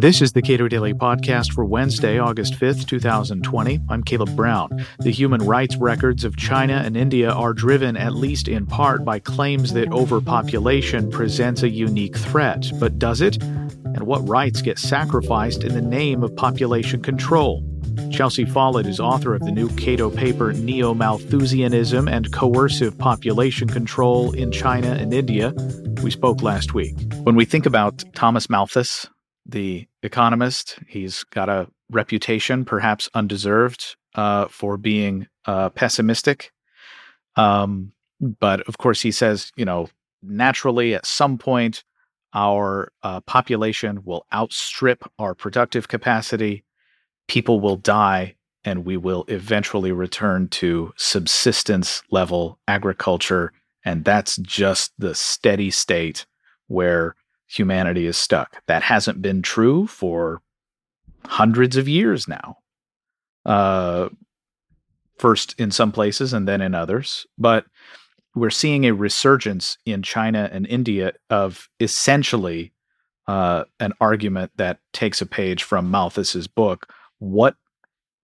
This is the Cato Daily Podcast for Wednesday, August 5th, 2020. I'm Caleb Brown. The human rights records of China and India are driven, at least in part, by claims that overpopulation presents a unique threat. But does it? And what rights get sacrificed in the name of population control? Chelsea Follett is author of the new Cato paper Neo Malthusianism and Coercive Population Control in China and India. We spoke last week. When we think about Thomas Malthus, the economist. He's got a reputation, perhaps undeserved, uh, for being uh, pessimistic. Um, but of course, he says, you know, naturally at some point, our uh, population will outstrip our productive capacity. People will die, and we will eventually return to subsistence level agriculture. And that's just the steady state where humanity is stuck. That hasn't been true for hundreds of years now. Uh, first in some places and then in others. But we're seeing a resurgence in China and India of essentially uh, an argument that takes a page from Malthus's book. What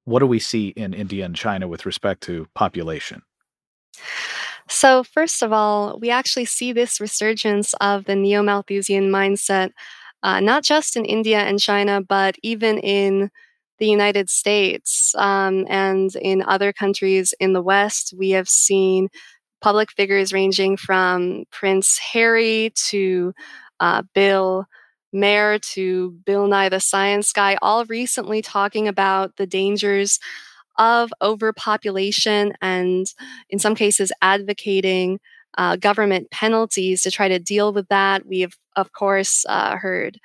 what do we see in India and China with respect to population? So, first of all, we actually see this resurgence of the neo Malthusian mindset, uh, not just in India and China, but even in the United States um, and in other countries in the West. We have seen public figures ranging from Prince Harry to uh, Bill Maher to Bill Nye the Science Guy, all recently talking about the dangers of overpopulation and, in some cases, advocating uh, government penalties to try to deal with that. We have, of course, uh, heard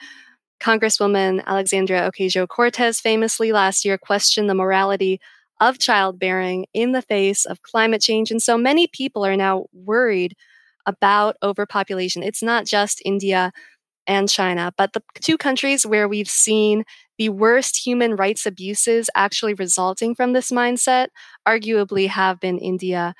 Congresswoman Alexandria Ocasio Cortez famously last year question the morality of childbearing in the face of climate change. And so many people are now worried about overpopulation. It's not just India and China, but the two countries where we've seen the worst human rights abuses actually resulting from this mindset arguably have been India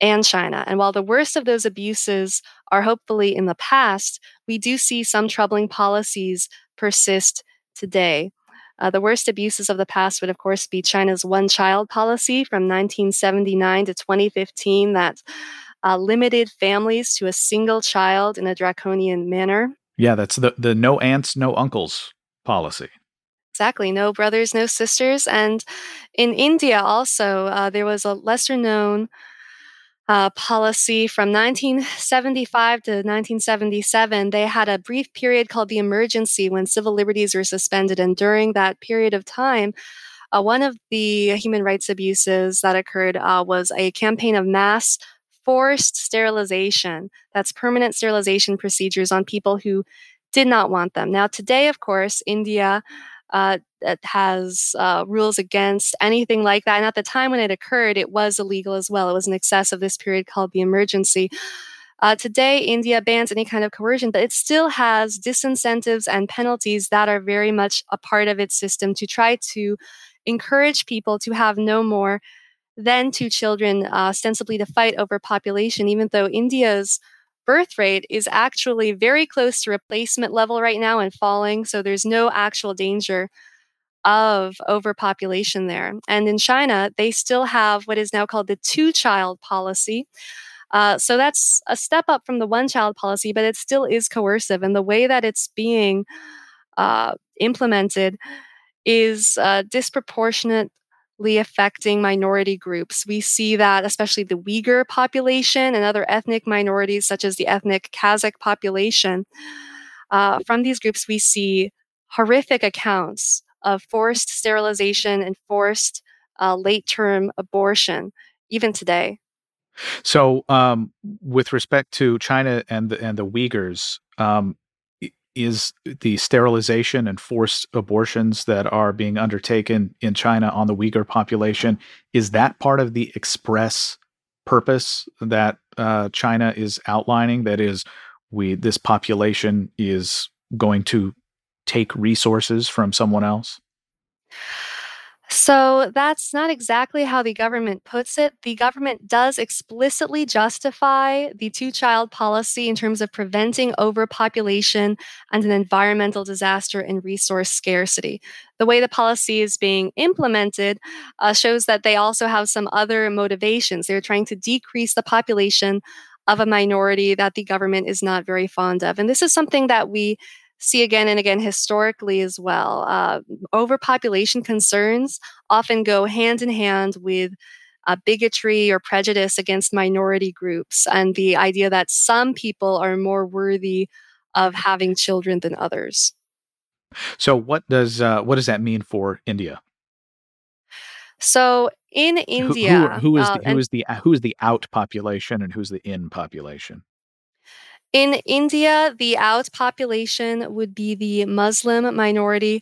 and China. And while the worst of those abuses are hopefully in the past, we do see some troubling policies persist today. Uh, the worst abuses of the past would, of course, be China's one child policy from 1979 to 2015 that uh, limited families to a single child in a draconian manner. Yeah, that's the, the no aunts, no uncles policy. Exactly. No brothers, no sisters. And in India, also, uh, there was a lesser known uh, policy from 1975 to 1977. They had a brief period called the emergency when civil liberties were suspended. And during that period of time, uh, one of the human rights abuses that occurred uh, was a campaign of mass forced sterilization. That's permanent sterilization procedures on people who did not want them. Now, today, of course, India uh, has uh, rules against anything like that. And at the time when it occurred, it was illegal as well. It was in excess of this period called the emergency. Uh, today, India bans any kind of coercion, but it still has disincentives and penalties that are very much a part of its system to try to encourage people to have no more than two children, uh, ostensibly to fight over population, even though India's birth rate is actually very close to replacement level right now and falling. So there's no actual danger of overpopulation there. And in China, they still have what is now called the two child policy. Uh, so that's a step up from the one child policy, but it still is coercive. And the way that it's being uh, implemented is uh, disproportionate affecting minority groups. We see that especially the Uyghur population and other ethnic minorities, such as the ethnic Kazakh population. Uh, from these groups, we see horrific accounts of forced sterilization and forced uh, late term abortion, even today. So, um, with respect to China and the, and the Uyghurs, um, is the sterilization and forced abortions that are being undertaken in China on the Uyghur population is that part of the express purpose that uh, China is outlining? That is, we this population is going to take resources from someone else. So that's not exactly how the government puts it. The government does explicitly justify the two child policy in terms of preventing overpopulation and an environmental disaster and resource scarcity. The way the policy is being implemented uh, shows that they also have some other motivations. They're trying to decrease the population of a minority that the government is not very fond of. And this is something that we see again and again historically as well. Uh, overpopulation concerns often go hand in hand with uh, bigotry or prejudice against minority groups and the idea that some people are more worthy of having children than others. So, what does uh, what does that mean for India? So, in India, who, who, who is uh, the, who is the who is the out population and who's the in population? In India, the out population would be the Muslim minority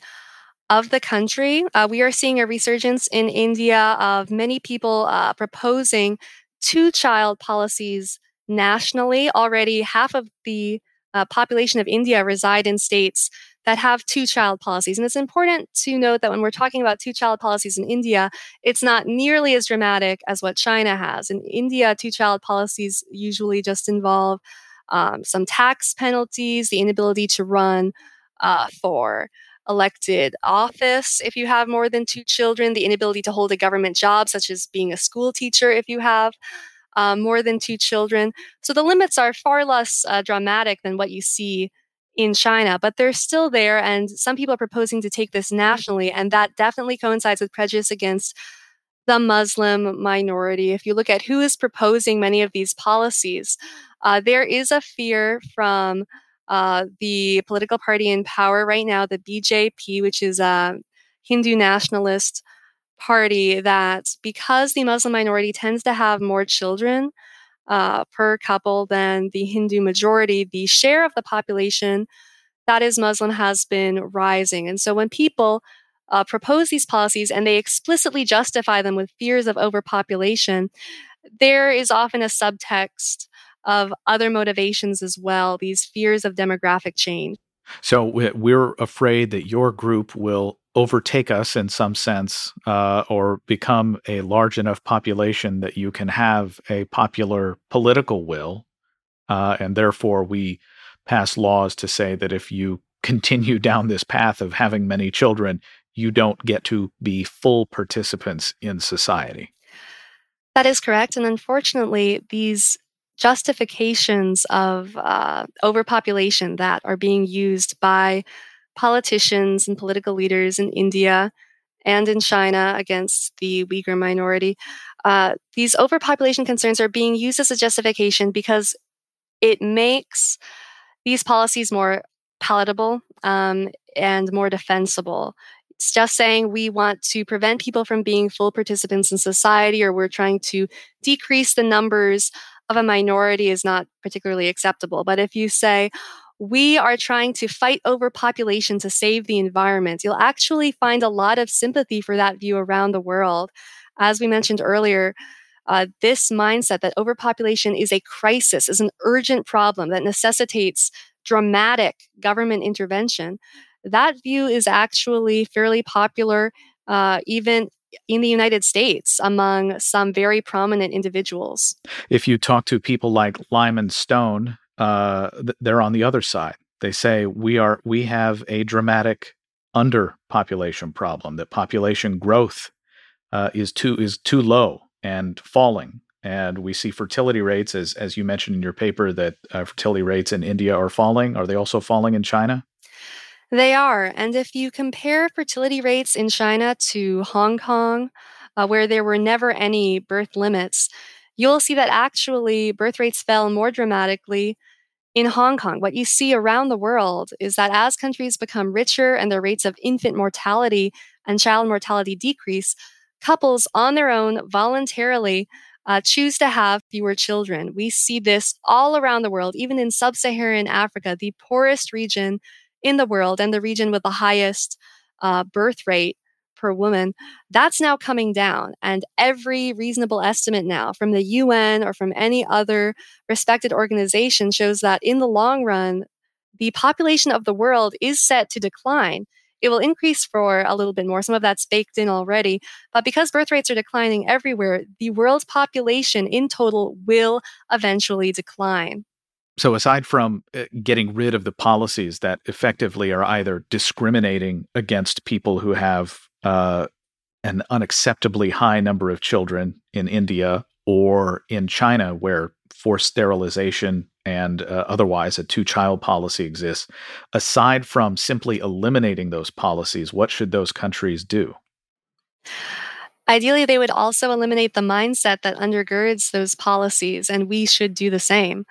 of the country. Uh, we are seeing a resurgence in India of many people uh, proposing two child policies nationally. Already, half of the uh, population of India reside in states that have two child policies. And it's important to note that when we're talking about two child policies in India, it's not nearly as dramatic as what China has. In India, two child policies usually just involve um, some tax penalties, the inability to run uh, for elected office if you have more than two children, the inability to hold a government job, such as being a school teacher if you have uh, more than two children. So the limits are far less uh, dramatic than what you see in China, but they're still there. And some people are proposing to take this nationally, and that definitely coincides with prejudice against the Muslim minority. If you look at who is proposing many of these policies, uh, there is a fear from uh, the political party in power right now, the BJP, which is a Hindu nationalist party, that because the Muslim minority tends to have more children uh, per couple than the Hindu majority, the share of the population that is Muslim has been rising. And so when people uh, propose these policies and they explicitly justify them with fears of overpopulation, there is often a subtext of other motivations as well, these fears of demographic change. So we're afraid that your group will overtake us in some sense uh, or become a large enough population that you can have a popular political will. Uh, and therefore, we pass laws to say that if you continue down this path of having many children, you don't get to be full participants in society. That is correct. And unfortunately, these justifications of uh, overpopulation that are being used by politicians and political leaders in India and in China against the Uyghur minority. Uh, these overpopulation concerns are being used as a justification because it makes these policies more palatable um, and more defensible. It's just saying we want to prevent people from being full participants in society or we're trying to decrease the numbers of a minority is not particularly acceptable. But if you say, we are trying to fight overpopulation to save the environment, you'll actually find a lot of sympathy for that view around the world. As we mentioned earlier, uh, this mindset that overpopulation is a crisis, is an urgent problem that necessitates dramatic government intervention that view is actually fairly popular uh, even in the United States among some very prominent individuals. If you talk to people like Lyman Stone, uh, they're on the other side. They say we are we have a dramatic underpopulation problem. That population growth uh, is too is too low and falling. And we see fertility rates, as as you mentioned in your paper, that uh, fertility rates in India are falling. Are they also falling in China? They are. And if you compare fertility rates in China to Hong Kong, uh, where there were never any birth limits, you'll see that actually birth rates fell more dramatically in Hong Kong. What you see around the world is that as countries become richer and their rates of infant mortality and child mortality decrease, couples on their own voluntarily uh, choose to have fewer children. We see this all around the world, even in sub Saharan Africa, the poorest region in the world and the region with the highest uh, birth rate per woman, that's now coming down. And every reasonable estimate now from the UN or from any other respected organization shows that in the long run, the population of the world is set to decline it will increase for a little bit more. Some of that's baked in already. But because birth rates are declining everywhere, the world's population in total will eventually decline. So, aside from uh, getting rid of the policies that effectively are either discriminating against people who have uh, an unacceptably high number of children in India or in China, where forced sterilization and uh, otherwise a two child policy exists, aside from simply eliminating those policies, what should those countries do? Ideally, they would also eliminate the mindset that undergirds those policies, and we should do the same.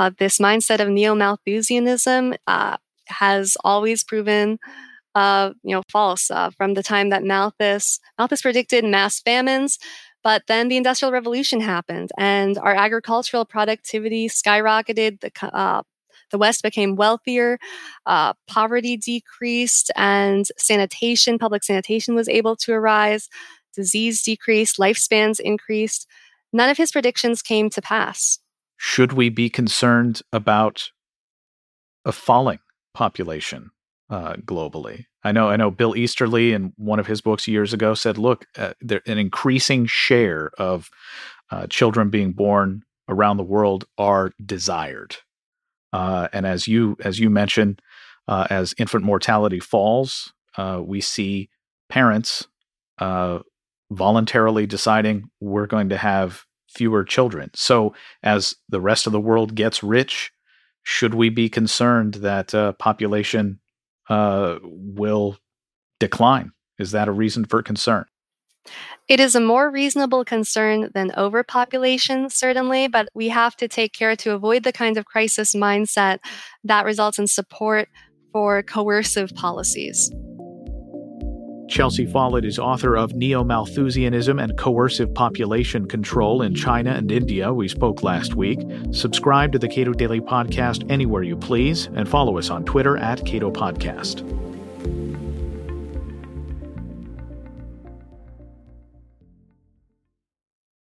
Uh, this mindset of neo Malthusianism uh, has always proven. Uh, you know, false uh, from the time that Malthus Malthus predicted mass famines but then the Industrial Revolution happened, and our agricultural productivity skyrocketed. The uh, the West became wealthier, uh, poverty decreased, and sanitation, public sanitation, was able to arise. Disease decreased, lifespans increased. None of his predictions came to pass. Should we be concerned about a falling population uh, globally? I know, I know. Bill Easterly, in one of his books years ago, said, "Look, uh, there, an increasing share of uh, children being born around the world are desired." Uh, and as you as you mentioned, uh, as infant mortality falls, uh, we see parents voluntarily deciding we're going to have fewer children. So, as the rest of the world gets rich, should we be concerned that population uh, will decline. Is that a reason for concern? It is a more reasonable concern than overpopulation, certainly, but we have to take care to avoid the kind of crisis mindset that results in support for coercive policies. Chelsea Follett is author of Neo Malthusianism and Coercive Population Control in China and India. We spoke last week. Subscribe to the Cato Daily Podcast anywhere you please and follow us on Twitter at Cato Podcast.